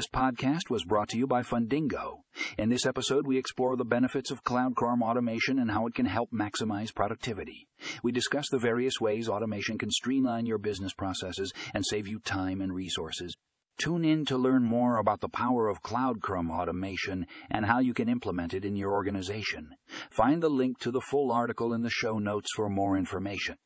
This podcast was brought to you by Fundingo. In this episode, we explore the benefits of cloud CRM automation and how it can help maximize productivity. We discuss the various ways automation can streamline your business processes and save you time and resources. Tune in to learn more about the power of cloud CRM automation and how you can implement it in your organization. Find the link to the full article in the show notes for more information.